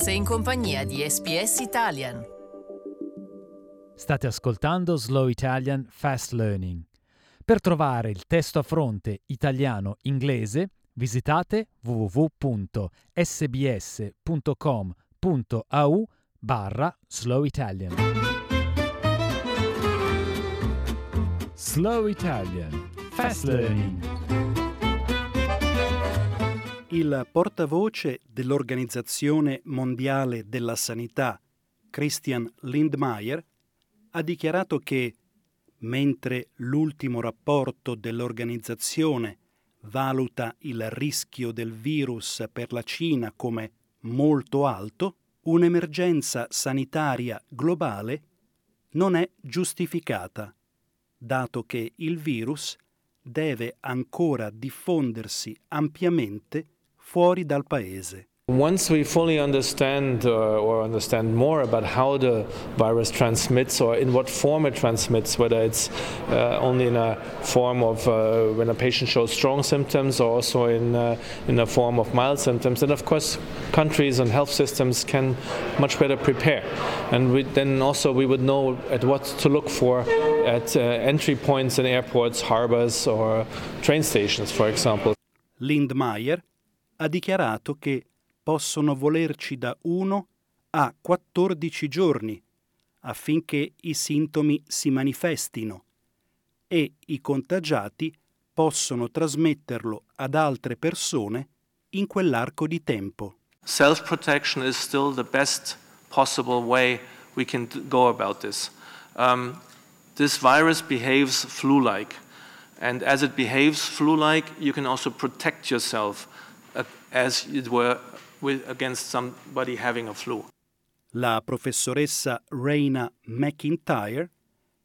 Sei in compagnia di SPS Italian. State ascoltando Slow Italian Fast Learning. Per trovare il testo a fronte italiano-inglese visitate www.sbs.com.au barra Slow Italian. Slow Italian Fast Learning. Il portavoce dell'Organizzazione Mondiale della Sanità, Christian Lindmeier, ha dichiarato che, mentre l'ultimo rapporto dell'organizzazione valuta il rischio del virus per la Cina come molto alto, un'emergenza sanitaria globale non è giustificata, dato che il virus deve ancora diffondersi ampiamente fuori dal paese. Once we fully understand uh, or understand more about how the virus transmits or in what form it transmits, whether it's uh, only in a form of uh, when a patient shows strong symptoms or also in, uh, in a form of mild symptoms, then of course countries and health systems can much better prepare. And we, then also we would know at what to look for at uh, entry points in airports, harbors or train stations, for example. Lindmeier ha dichiarato che possono volerci da 1 a 14 giorni affinché i sintomi si manifestino e i contagiati possono trasmetterlo ad altre persone in quell'arco di tempo. Self protection is still the best possible way we can go about this. Um, this virus behaves flu like, and as it behaves flu like, you can also protect yourself as it were with, against somebody having a flu. La professoressa Raina McIntyre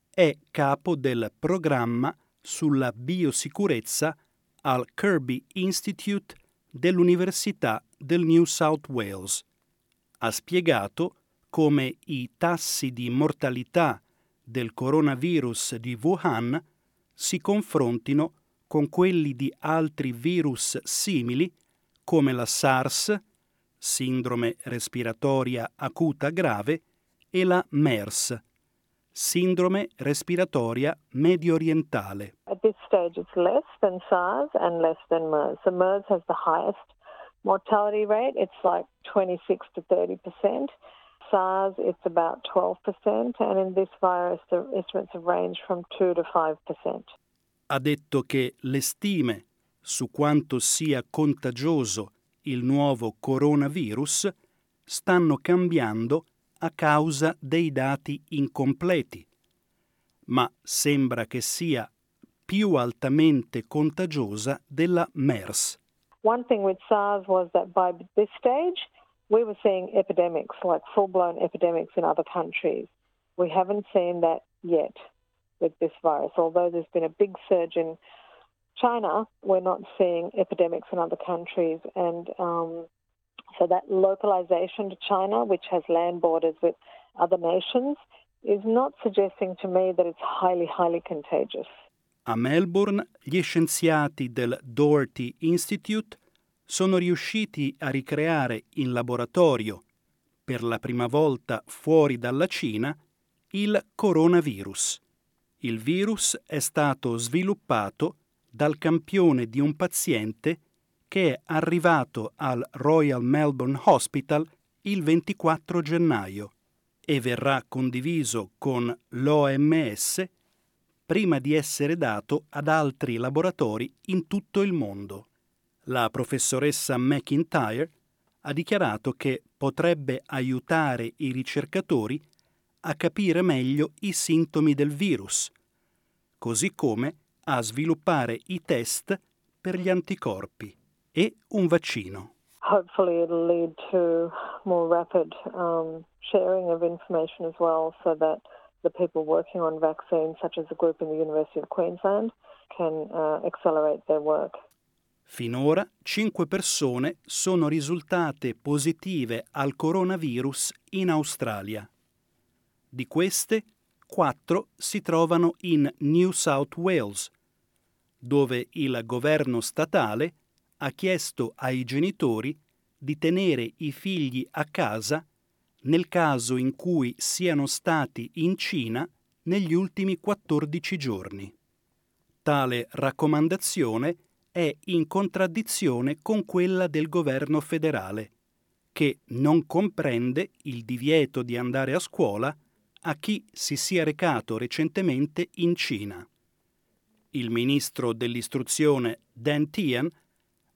è capo del programma sulla biosicurezza al Kirby Institute dell'Università del New South Wales. Ha spiegato come i tassi di mortalità del coronavirus di Wuhan si confrontino con quelli di altri virus simili come la SARS, sindrome respiratoria acuta grave, e la MERS, sindrome respiratoria medio orientale. At this stage, it's less than SARS and less than MERS. So MERS has the highest mortality rate. It's like 26 to 30 percent. SARS, it's about 12 percent, and in this virus, the estimates have ranged from 2 to 5 percent. Ha detto che le stime su quanto sia contagioso il nuovo coronavirus stanno cambiando a causa dei dati incompleti, ma sembra che sia più altamente contagiosa della MERS. One thing with SARS was that by this stage, we were seeing epidemics, like full blown epidemics in other countries. We haven't seen that yet with this virus, although there's been a big surge in China, we're not seeing epidemics in other countries. And um, so that localization to China, which has land borders with other nations, is not suggesting to me that it's highly, highly contagious. A Melbourne gli scienziati del Doherty Institute sono riusciti a ricreare in laboratorio, per la prima volta fuori dalla Cina, il coronavirus. Il virus è stato sviluppato dal campione di un paziente che è arrivato al Royal Melbourne Hospital il 24 gennaio e verrà condiviso con l'OMS prima di essere dato ad altri laboratori in tutto il mondo. La professoressa McIntyre ha dichiarato che potrebbe aiutare i ricercatori a capire meglio i sintomi del virus, così come a sviluppare i test per gli anticorpi e un vaccino. Hopefully it'll lead to more rapid um, sharing of information as well so that the people working on vaccines, such as the group in the University of Queensland, can uh, accelerate their work. Finora cinque persone sono risultate positive al coronavirus in Australia. Di queste, quattro si trovano in New South Wales, dove il governo statale ha chiesto ai genitori di tenere i figli a casa nel caso in cui siano stati in Cina negli ultimi 14 giorni. Tale raccomandazione è in contraddizione con quella del governo federale, che non comprende il divieto di andare a scuola a chi si sia recato recentemente in Cina. Il ministro dell'istruzione Dan Tian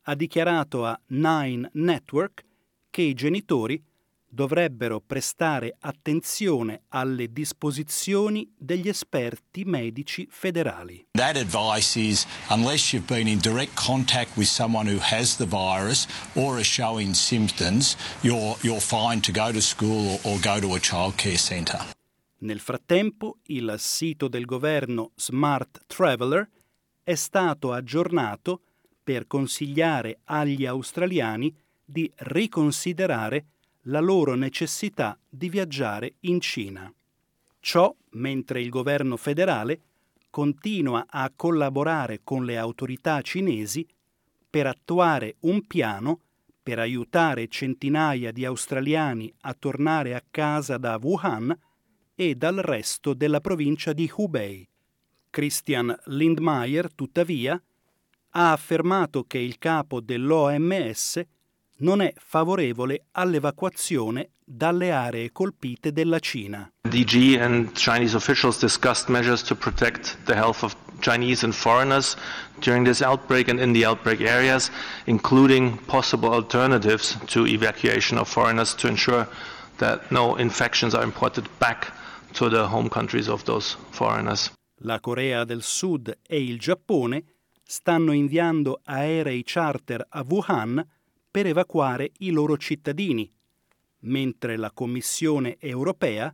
ha dichiarato a Nine Network che i genitori dovrebbero prestare attenzione alle disposizioni degli esperti medici federali. That advice is unless you've been in direct contact with someone who has the virus or is showing symptoms, you're, you're fine to go to school or, or go to a childcare centre. Nel frattempo, il sito del governo Smart Traveler è stato aggiornato per consigliare agli australiani di riconsiderare la loro necessità di viaggiare in Cina. Ciò mentre il governo federale continua a collaborare con le autorità cinesi per attuare un piano per aiutare centinaia di australiani a tornare a casa da Wuhan e dal resto della provincia di Hubei. Christian Lindmeier, tuttavia, ha affermato che il capo dell'OMS non è favorevole all'evacuazione dalle aree colpite della Cina. DG and Chinese officials discussed measures to protect the health of Chinese and foreigners during this outbreak and in the outbreak areas, including possible alternatives to evacuation of foreigners to ensure that no infections are imported back to the home countries of those foreigners. La Corea del Sud e il Giappone stanno inviando aerei charter a Wuhan per evacuare i loro cittadini, mentre la Commissione europea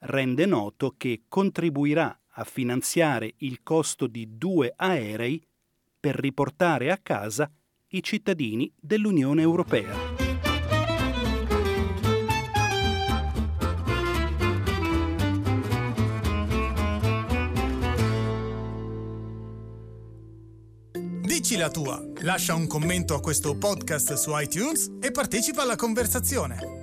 rende noto che contribuirà a finanziare il costo di due aerei per riportare a casa i cittadini dell'Unione Europea. Dici la tua, lascia un commento a questo podcast su iTunes e partecipa alla conversazione.